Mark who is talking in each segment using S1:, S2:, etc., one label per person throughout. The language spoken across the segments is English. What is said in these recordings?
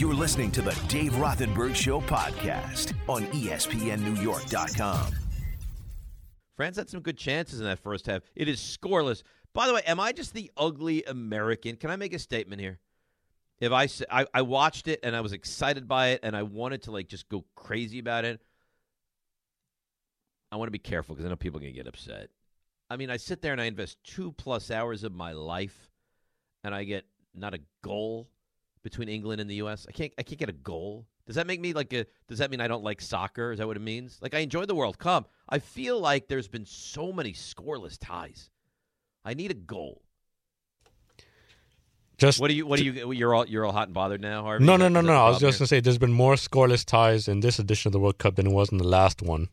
S1: You're listening to the Dave Rothenberg Show podcast on ESPNNewYork.com.
S2: France had some good chances in that first half. It is scoreless. By the way, am I just the ugly American? Can I make a statement here? If i i watched it and I was excited by it and I wanted to like just go crazy about it, I want to be careful because I know people are gonna get upset. I mean, I sit there and I invest two plus hours of my life, and I get not a goal between England and the U.S. I can't I can't get a goal. Does that make me like a? Does that mean I don't like soccer? Is that what it means? Like I enjoy the World Cup. I feel like there's been so many scoreless ties. I need a goal.
S3: Just
S2: What do you? What do you? You're all you're all hot and bothered now, Harvey.
S3: no, no, no, no. I was just
S2: here?
S3: gonna say there's been more scoreless ties in this edition of the World Cup than it was in the last one.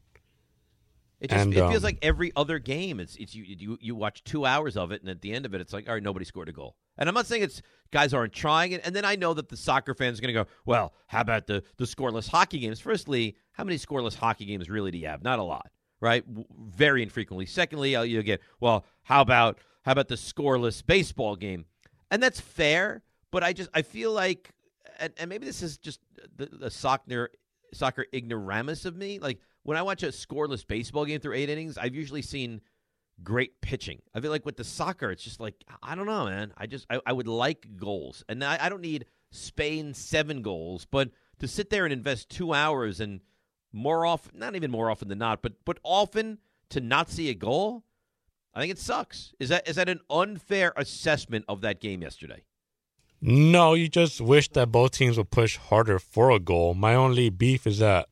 S2: It just
S3: And,
S2: it feels
S3: um,
S2: like every other game. It's it's you, you you watch two hours of it, and at the end of it, it's like all right, nobody scored a goal. And I'm not saying it's guys aren't trying it. And then I know that the soccer fans are going to go, well, how about the the scoreless hockey games? Firstly, how many scoreless hockey games really do you have? Not a lot, right? W- Very infrequently. Secondly, uh, you get well, how about how about the scoreless baseball game? And that's fair, but I just I feel like, and, and maybe this is just the, the soccer soccer ignoramus of me. Like when I watch a scoreless baseball game through eight innings, I've usually seen great pitching. I feel like with the soccer, it's just like I don't know, man. I just I, I would like goals, and I, I don't need Spain seven goals, but to sit there and invest two hours and more often, not even more often than not, but but often to not see a goal, I think it sucks. Is that is that an unfair assessment of that game yesterday?
S3: No, you just wish that both teams would push harder for a goal. My only beef is that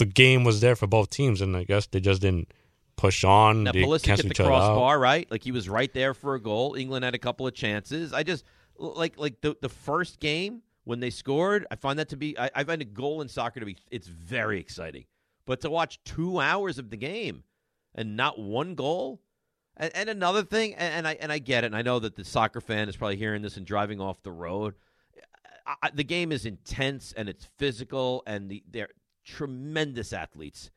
S3: the game was there for both teams, and I guess they just didn't push on.
S2: Now
S3: they
S2: Pulisic hit the
S3: each other out.
S2: crossbar, right? Like he was right there for a goal. England had a couple of chances. I just like like the the first game when they scored. I find that to be. I, I find a goal in soccer to be. It's very exciting, but to watch two hours of the game and not one goal. And, and another thing, and, and I and I get it. And I know that the soccer fan is probably hearing this and driving off the road. I- the game is intense and it's physical, and the, they're tremendous athletes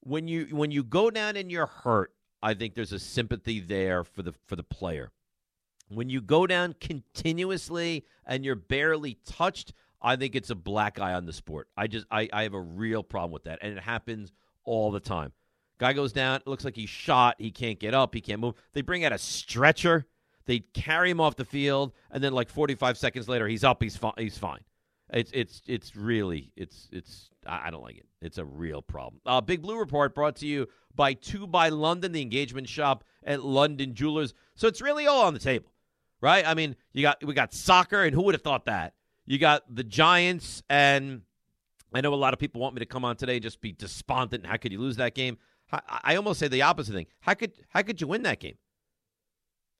S2: when you when you go down and you're hurt, I think there's a sympathy there for the for the player. When you go down continuously and you're barely touched, I think it's a black eye on the sport. I just I, I have a real problem with that. And it happens all the time. Guy goes down, it looks like he's shot, he can't get up, he can't move. They bring out a stretcher, they carry him off the field, and then like 45 seconds later, he's up, he's fine, he's fine. It's it's it's really it's it's I don't like it. It's a real problem. Uh, Big Blue Report brought to you by Two by London, the engagement shop at London Jewelers. So it's really all on the table, right? I mean, you got we got soccer, and who would have thought that? You got the Giants, and I know a lot of people want me to come on today and just be despondent. How could you lose that game? I, I almost say the opposite thing. How could how could you win that game?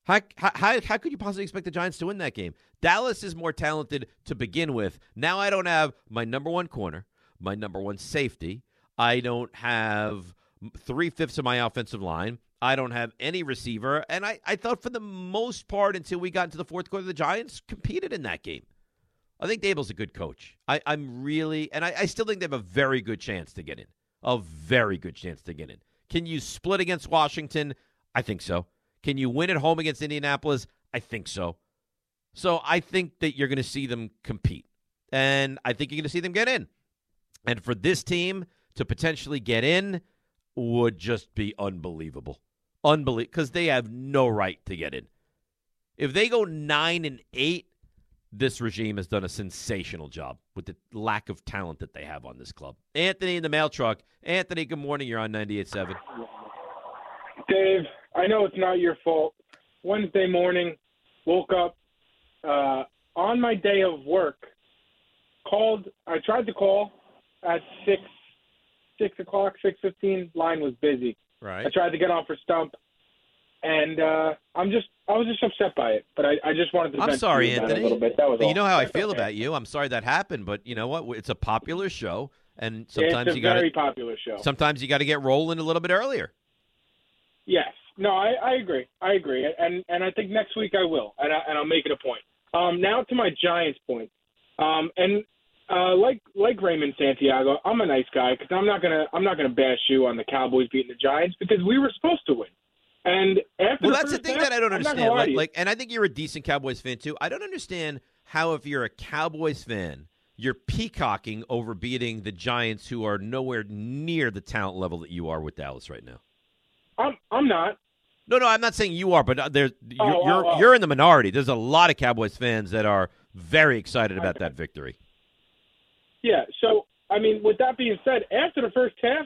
S2: How, how, how, could you possibly expect the Giants to win that game? Dallas is more talented to begin with. Now I don't have my number one corner, my number one safety. I don't have three fifths of my offensive line. I don't have any receiver. And I, I thought for the most part, until we got into the fourth quarter, the Giants competed in that game. I think Daboll's a good coach. I, I'm really, and I, I still think they have a very good chance to get in. A very good chance to get in. Can you split against Washington? I think so. Can you win at home against Indianapolis? I think so. So I think that you're going to see them compete. And I think you're going to see them get in. And for this team to potentially get in would just be unbelievable. Unbelievable. Because they have no right to get in. If they go 9 and 8, this regime has done a sensational job with the lack of talent that they have on this club. Anthony in the mail truck. Anthony, good morning. You're on 98.7.
S4: Dave, I know it's not your fault. Wednesday morning, woke up uh, on my day of work. Called. I tried to call at six, six o'clock, six fifteen. Line was busy.
S2: Right.
S4: I tried to get on for Stump, and uh, I'm just. I was just upset by it. But I, I just wanted to.
S2: I'm sorry, Anthony.
S4: A little bit. That was all.
S2: you know how I
S4: That's
S2: feel
S4: okay.
S2: about you. I'm sorry that happened, but you know what? It's a popular show, and
S4: It's
S2: sometimes
S4: a
S2: you got
S4: very popular show.
S2: sometimes you got to get rolling a little bit earlier.
S4: Yes. No, I, I agree. I agree, and and I think next week I will, and I, and I'll make it a point. Um, now to my Giants point, um, and uh, like like Raymond Santiago, I'm a nice guy because I'm not gonna I'm not gonna bash you on the Cowboys beating the Giants because we were supposed to win. And after
S2: Well, that's the thing
S4: half,
S2: that I don't understand. Like, like, and I think you're a decent Cowboys fan too. I don't understand how if you're a Cowboys fan you're peacocking over beating the Giants, who are nowhere near the talent level that you are with Dallas right now.
S4: I'm not.
S2: No, no, I'm not saying you are, but uh, there's you're
S4: Oh, oh,
S2: you're,
S4: oh.
S2: you're in the minority. There's a lot of Cowboys fans that are very excited about that victory.
S4: Yeah. So I mean, with that being said, after the first half,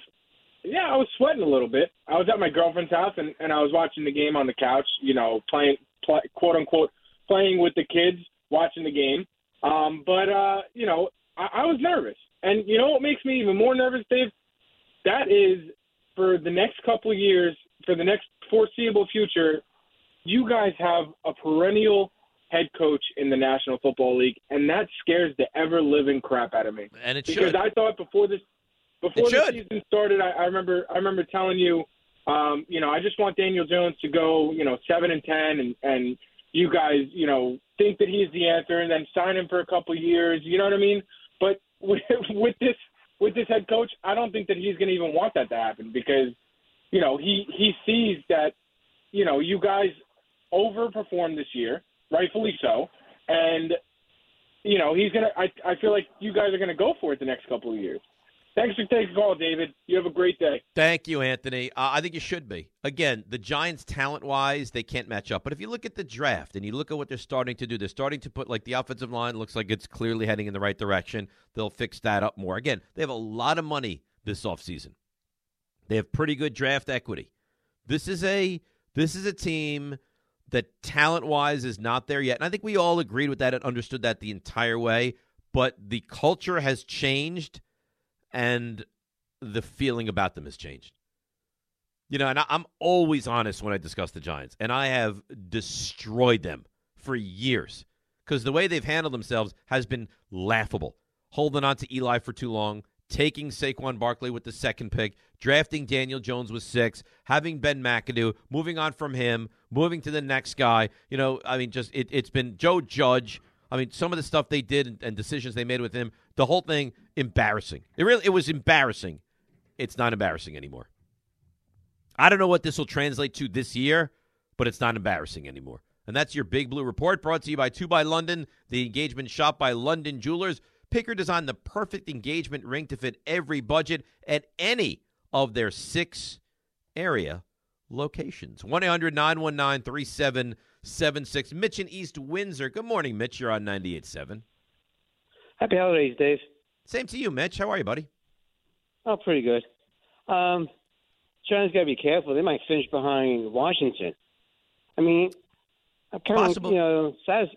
S4: yeah, I was sweating a little bit. I was at my girlfriend's house and and I was watching the game on the couch. You know, playing play, quote unquote playing with the kids, watching the game. Um, but uh, you know, I, I was nervous, and you know what makes me even more nervous, Dave? That is for the next couple of years, for the next foreseeable future. You guys have a perennial head coach in the National Football League, and that scares the ever living crap out of me.
S2: And it
S4: because
S2: should.
S4: I thought before this before the season started, I, I remember I remember telling you, um, you know, I just want Daniel Jones to go, you know, seven and ten, and and you guys, you know, think that he's the answer, and then sign him for a couple of years. You know what I mean? But with, with this with this head coach, I don't think that he's going to even want that to happen because, you know, he he sees that, you know, you guys overperformed this year, rightfully so, and you know he's gonna. I I feel like you guys are gonna go for it the next couple of years. Thanks for taking the call, David. You have a great day.
S2: Thank you, Anthony. Uh, I think you should be. Again, the Giants, talent wise, they can't match up. But if you look at the draft and you look at what they're starting to do, they're starting to put like the offensive line looks like it's clearly heading in the right direction. They'll fix that up more. Again, they have a lot of money this offseason. They have pretty good draft equity. This is a this is a team that talent wise is not there yet. And I think we all agreed with that and understood that the entire way. But the culture has changed and the feeling about them has changed. You know, and I, I'm always honest when I discuss the Giants, and I have destroyed them for years because the way they've handled themselves has been laughable. Holding on to Eli for too long, taking Saquon Barkley with the second pick, drafting Daniel Jones with six, having Ben McAdoo, moving on from him, moving to the next guy. You know, I mean, just it, it's been Joe Judge. I mean, some of the stuff they did and, and decisions they made with him, the whole thing embarrassing. It really it was embarrassing. It's not embarrassing anymore. I don't know what this will translate to this year, but it's not embarrassing anymore. And that's your Big Blue Report brought to you by 2 by London, the engagement shop by London Jewelers. Picker designed the perfect engagement ring to fit every budget at any of their six area locations. 1 800 919 3776. Mitch in East Windsor. Good morning, Mitch. You're on 98.7.
S5: Happy holidays, Dave.
S2: Same to you, Mitch. How are you, buddy?
S5: Oh, pretty good. Um, Giants got to be careful. They might finish behind Washington. I mean, I'm kind of,
S2: Possible.
S5: you know, sad.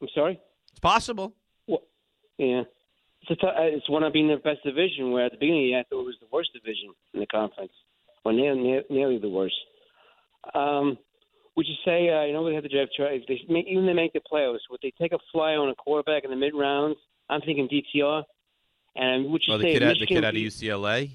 S5: I'm sorry.
S2: It's possible.
S5: Yeah, it's a t- it's one of being the best division. Where at the beginning the year, I thought it was the worst division in the conference, or near, near, nearly the worst. Um, would you say, uh, you know, we have the draft if they make, even they make the playoffs, would they take a flyer on a quarterback in the mid rounds? I'm thinking DTR. And would you
S2: Oh, the
S5: say
S2: kid, out, the kid out of UCLA?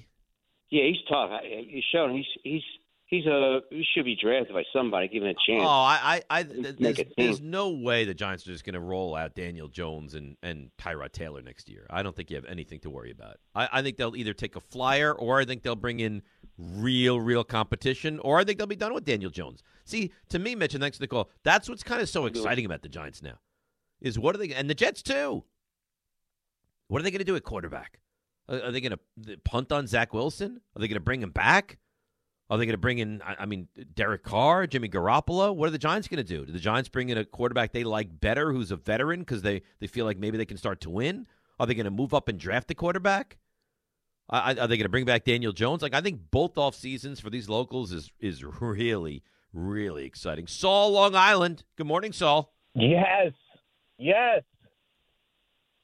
S5: Yeah, he's tough. He's shown he's he's he's a he should be drafted by somebody, given a chance.
S2: Oh, I, I, I th- there's, there's no way the Giants are just going to roll out Daniel Jones and and Tyrod Taylor next year. I don't think you have anything to worry about. I, I think they'll either take a flyer or I think they'll bring in real, real competition, or I think they'll be done with Daniel Jones. See, to me, Mitch, and thanks the call. That's what's kind of so exciting about the Giants now, is what are they and the Jets too. What are they going to do at quarterback? Are, are they going to punt on Zach Wilson? Are they going to bring him back? Are they going to bring in, I mean, Derek Carr, Jimmy Garoppolo? What are the Giants going to do? Do the Giants bring in a quarterback they like better who's a veteran because they, they feel like maybe they can start to win? Are they going to move up and draft a quarterback? I- are they going to bring back Daniel Jones? Like I think both off seasons for these locals is is really really exciting. Saul, Long Island. Good morning, Saul.
S6: Yes, yes.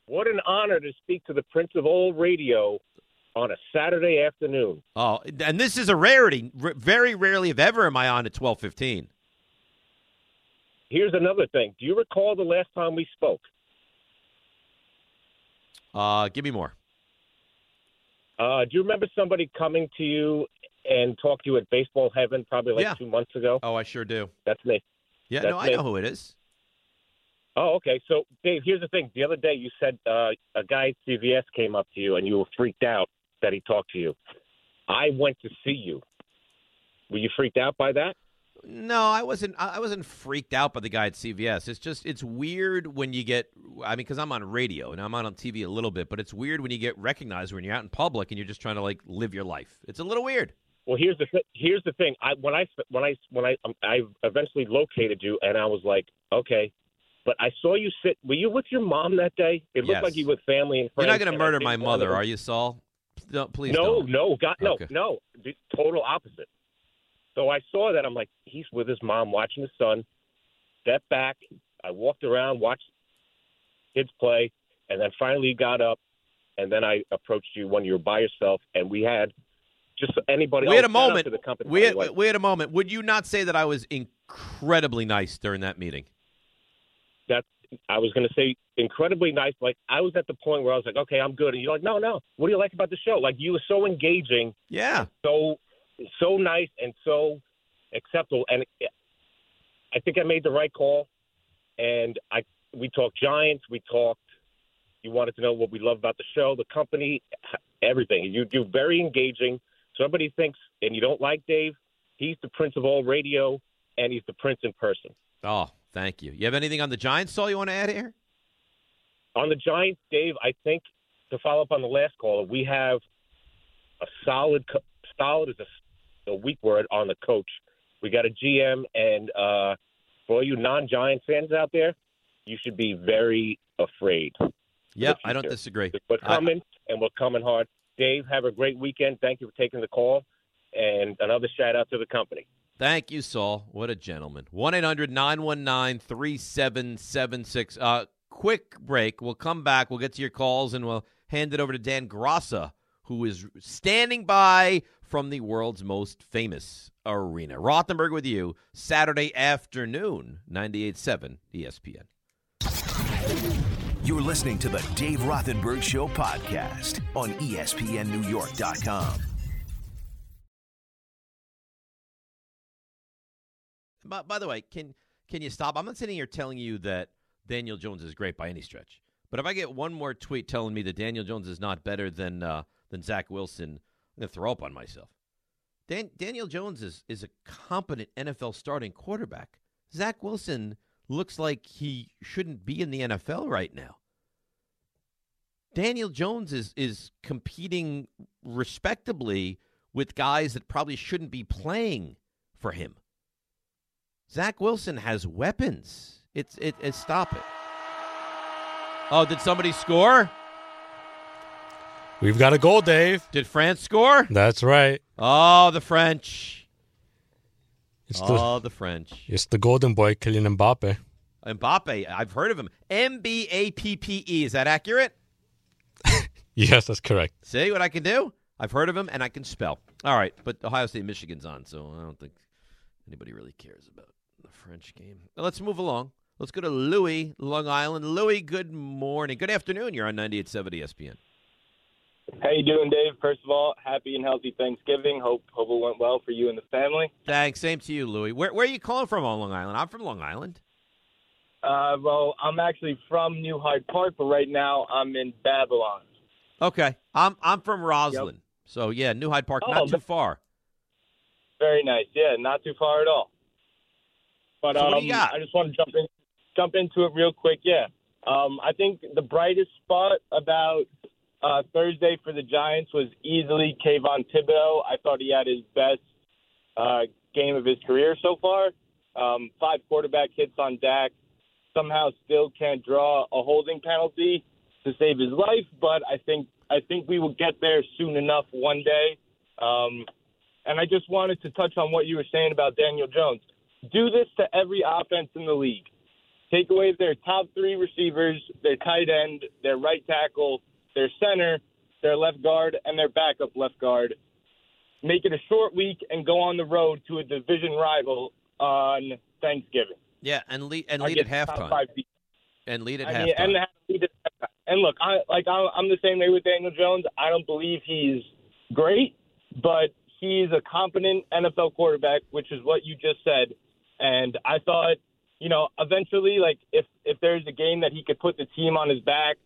S6: What an honor to speak to the Prince of Old Radio on a Saturday afternoon.
S2: Oh, and this is a rarity. R- very rarely, if ever, am I on at twelve fifteen.
S6: Here's another thing. Do you recall the last time we spoke?
S2: Uh, give me more.
S6: Uh, do you remember somebody coming to you and talk to you at Baseball Heaven probably like
S2: Yeah.
S6: two months ago?
S2: Oh, I sure do.
S6: That's me.
S2: Yeah,
S6: That's
S2: no, I know who it is.
S6: Oh, okay. So, Dave, here's the thing. The other day you said uh, a guy at CVS came up to you and you were freaked out that he talked to you. I went to see you. Were you freaked out by that?
S2: No, I wasn't. I wasn't freaked out by the guy at CVS. It's just it's weird when you get. I mean, because I'm on radio and I'm on on TV a little bit, but it's weird when you get recognized when you're out in public and you're just trying to like live your life. It's a little weird.
S6: Well, here's the th- here's the thing. I when I when I when I um, I eventually located you, and I was like, okay, but I saw you sit. Were you with your mom that day? It looked
S2: Yes.
S6: like you were with family and friends.
S2: You're not going to murder my mother, are you, Saul? No, please
S6: No,
S2: don't.
S6: no, God, no,
S2: Okay.
S6: no. The total opposite. So I saw that. I'm like, he's with his mom watching his son. Step back. I walked around, watched kids play, and then finally got up. And then I approached you when you were by yourself, and we had just anybody.
S2: We had a moment.
S6: The company,
S2: We had, we had a moment. Would you not say that I was incredibly nice during that meeting?
S6: that I was going to say incredibly nice. Like I was at the point where I was like, okay, I'm good, and you're like, no, no. What do you like about the show? Like you were so engaging,
S2: Yeah.
S6: so so nice, and so acceptable. And I think I made the right call. And I we talked Giants, we talked. You wanted to know what we love about the show, the company, everything. You do very engaging. Somebody thinks, and you don't like Dave. He's the prince of all radio, and he's the prince in person.
S2: Oh, thank you. You have anything on the Giants, Saul? You want to add here?
S6: On the Giants, Dave, I think to follow up on the last caller, we have a solid, co- solid is a, a weak word on the coach. We got a GM, and uh, for all you non-Giant fans out there, you should be very afraid. Yeah,
S2: I don't disagree.
S6: We're
S2: I-
S6: coming, and we're coming hard. Dave, have a great weekend. Thank you for taking the call, and another shout out to the company.
S2: Thank you, Saul. What a gentleman. 1 800 919 3776. Uh, Quick break. We'll come back. We'll get to your calls and we'll hand it over to Dan Graca, who is standing by from the world's most famous arena. Rothenberg with you Saturday afternoon, 98.7 ESPN.
S1: You're listening to the Dave Rothenberg Show podcast on ESPNNewYork.com.
S2: By, by the way, can can you stop? I'm not sitting here telling you that Daniel Jones is great by any stretch. But if I get one more tweet telling me that Daniel Jones is not better than uh, than Zach Wilson, I'm gonna throw up on myself. Dan, Daniel Jones is is a competent NFL starting quarterback. Zach Wilson looks like he shouldn't be in the NFL right now. Daniel Jones is is competing respectably with guys that probably shouldn't be playing for him. Zach Wilson has weapons. It's it, it stop it. Oh, did somebody score?
S3: We've got a goal, Dave.
S2: Did France score?
S3: That's right.
S2: Oh, the French.
S3: It's the
S2: Oh, the French.
S3: it's the golden boy, Kylian Mbappe.
S2: Mbappe, I've heard of him. M B A P P E. Is that accurate?
S3: Yes, that's correct.
S2: See what I can do? I've heard of him and I can spell. All right, but Ohio State Michigan's on, so I don't think anybody really cares about the French game. Now, let's move along. Let's go to Louis, Long Island. Louis, good morning. Good afternoon. You're on 98.7 ESPN.
S7: How you doing, Dave? First of all, happy and healthy Thanksgiving. Hope hope it went well for you and the family.
S2: Thanks. Same to you, Louis. Where, where are you calling from on Long Island? I'm from Long Island.
S7: Uh, well, I'm actually from New Hyde Park, but right now I'm in Babylon.
S2: Okay. I'm I'm from Roslyn. So yeah, New Hyde Park,
S7: Oh,
S2: not too far.
S7: Very nice. Yeah, not too far at all. But um,
S2: what do you got?
S7: I just want to jump in, jump into it real quick. Yeah, um, I think the brightest spot about uh, Thursday for the Giants was easily Kayvon Thibodeaux. I thought he had his best uh, game of his career so far. Um, five quarterback hits on Dak. Somehow still can't draw a holding penalty to save his life, but I think I think we will get there soon enough one day. Um, and I just wanted to touch on what you were saying about Daniel Jones. Do this to every offense in the league. Take away their top three receivers, their tight end, their right tackle, their center, their left guard, and their backup left guard. Make it a short week and go on the road to a division rival on Thanksgiving.
S2: Yeah, and lead and lead at halftime. And lead at
S7: I
S2: halftime.
S7: mean, and, lead at and look, I like I'm the same way with Daniel Jones. I don't believe he's great, but he's a competent NFL quarterback, which is what you just said. And I thought, you know, eventually, like if if there's a game that he could put the team on his back,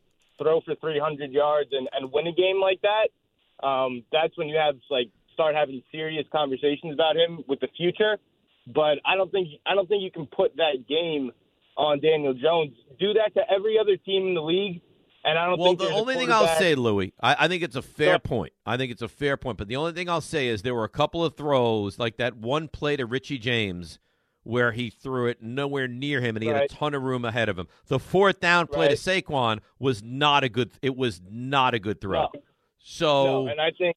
S7: throw for 300 yards, and and win a game like that, um, that's when you have like start having serious conversations about him with the future. but I don't think I don't think you can put that game on Daniel Jones. Do that to every other team in the league, and I don't
S2: Well,
S7: think
S2: the only thing I'll say, Louis, I, I think it's a fair
S7: Sure.
S2: point. I think it's a fair point. But the only thing I'll say is there were a couple of throws, like that one play to Richie James, where he threw it nowhere near him, and he had a ton of room ahead of him. The fourth down play
S7: Right.
S2: to Saquon was not a good. It was not a good throw.
S7: No.
S2: So
S7: No, and I think.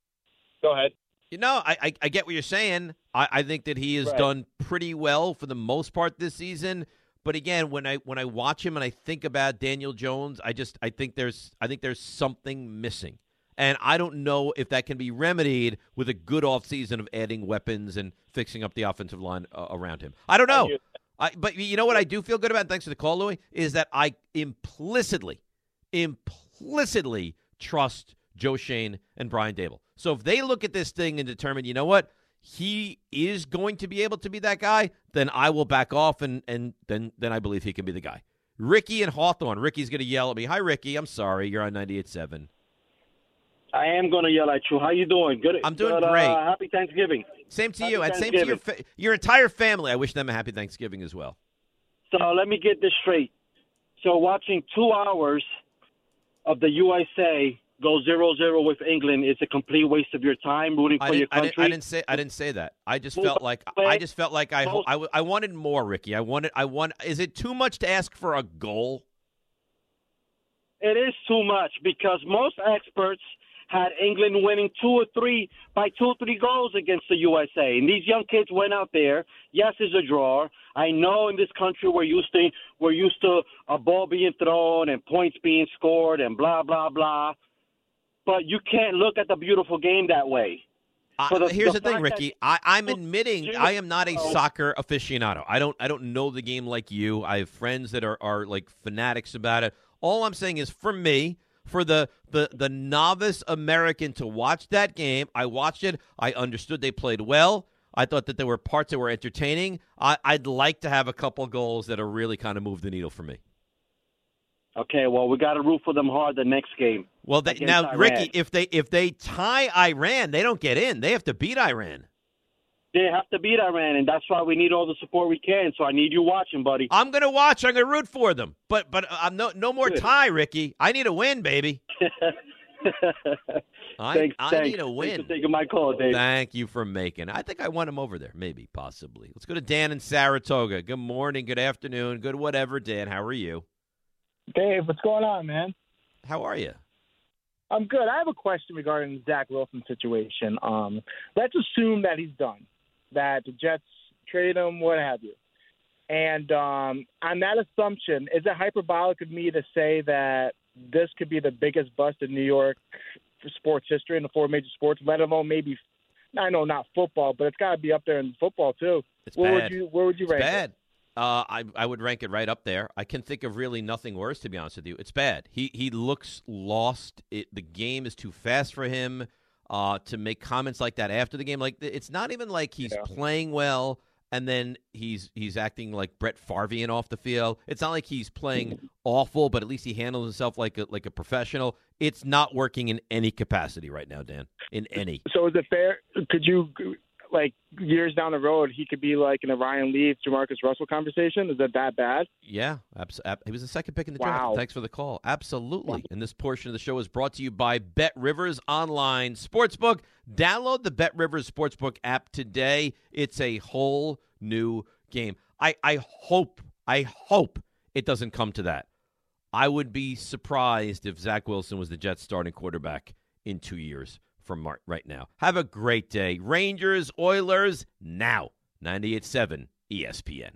S7: Go ahead.
S2: you know, I, I I get what you're saying. I, I think that he has
S7: Right.
S2: done pretty well for the most part this season. But again, when I when I watch him and I think about Daniel Jones, I just I think there's I think there's something missing. And I don't know if that can be remedied with a good offseason of adding weapons and fixing up the offensive line uh, around him. I don't know. I, but you know what I do feel good about? Thanks for the call, Louis. Is that I implicitly, implicitly trust Joe Schoen and Brian Daboll. So if they look at this thing and determine, you know what, he is going to be able to be that guy, then I will back off and and then then I believe he can be the guy. Ricky and Hawthorne. Ricky's going to yell at me. Hi, Ricky. I'm sorry. You're on 98.7.
S8: I am going to yell at you. How you doing? Good.
S2: I'm doing
S8: good,
S2: great.
S8: Uh, happy Thanksgiving.
S2: Same to
S8: Happy
S2: you, and same to your fa- your entire family. I wish them a happy Thanksgiving as well.
S8: So let me get this straight. So watching two hours of the USA go zero zero with England is a complete waste of your time rooting
S2: I
S8: for your
S2: didn't, I,
S8: country.
S2: didn't, I didn't say I didn't say that. I just felt like I just felt like I, I, I wanted more, Ricky. I wanted I want. Is it too much to ask for a goal?
S8: It is too much because most experts had England winning two or three by two or three goals against the USA. And these young kids went out there. Yes, it's a draw. I know in this country we're used to we're used to a ball being thrown and points being scored and blah blah blah. But you can't look at the beautiful game that way.
S2: Uh,
S8: for the-
S2: here's
S8: the
S2: the, thing, Ricky. I, I'm oh,
S8: admitting
S2: I am not a
S8: Oh.
S2: soccer aficionado. I don't I don't know the game like you. I have friends that are, are like fanatics about it. All I'm saying is for me, for the, the the novice American to watch that game, I watched it. I understood they played well. I thought that there were parts that were entertaining. I, I'd like to have a couple goals that are really kind of move the needle for me.
S8: Okay, well we got to root for them hard the next game.
S2: Well, they, now,
S8: Iran.
S2: Ricky, if they if they tie Iran, they don't get in. They have to beat Iran.
S8: They have to beat Iran, and that's why we need all the support we can. So I need you watching, buddy.
S2: I'm going to watch. I'm going to root for them. But but I'm no no more tie, Ricky. I need a win, baby. I,
S8: thanks,
S2: I
S8: thanks.
S2: need a win.
S8: Thanks
S2: win.
S8: for taking my call, Dave.
S2: Thank you for making. I think I want him over there. Maybe, possibly. Let's go to Dan in Saratoga. Good morning. Good afternoon. Good whatever, Dan. How are you?
S9: Dave, what's going on, man?
S2: How are you?
S9: I'm good. I have a question regarding the Zach Wilson situation. Um, let's assume that he's done, that the Jets trade him, what have you. And um, on that assumption, is it hyperbolic of me to say that this could be the biggest bust in New York for sports history in the four major sports, let alone maybe, I know not football, but it's got to be up there in football too.
S2: It's
S9: where
S2: bad.
S9: would you Where would you
S2: It's
S9: rank it?
S2: bad. Uh, I I would rank it right up there. I can think of really nothing worse, to be honest with you. It's bad. He he looks lost. It, the game is too fast for him uh, to make comments like that after the game. Like it's not even like he's
S9: Yeah.
S2: playing well and then he's he's acting like Brett Favrean off the field. It's not like he's playing awful, but at least he handles himself like a, like a professional. It's not working in any capacity right now, Dan. In any.
S9: So is it fair? Could you, like, years down the road, he could be like in a Ryan Leaf, Jamarcus Russell conversation? Is that that bad?
S2: Yeah, abs- ab- he was the second pick in the
S9: Wow.
S2: draft. Thanks for the call. Absolutely. And this portion of the show is brought to you by Bet Rivers Online Sportsbook. Download the Bet Rivers Sportsbook app today. It's a whole new game. I, I hope, I hope it doesn't come to that. I would be surprised if Zach Wilson was the Jets starting quarterback in two years from Mar- right now. Have a great day. Rangers, Oilers, now. 98.7 ESPN.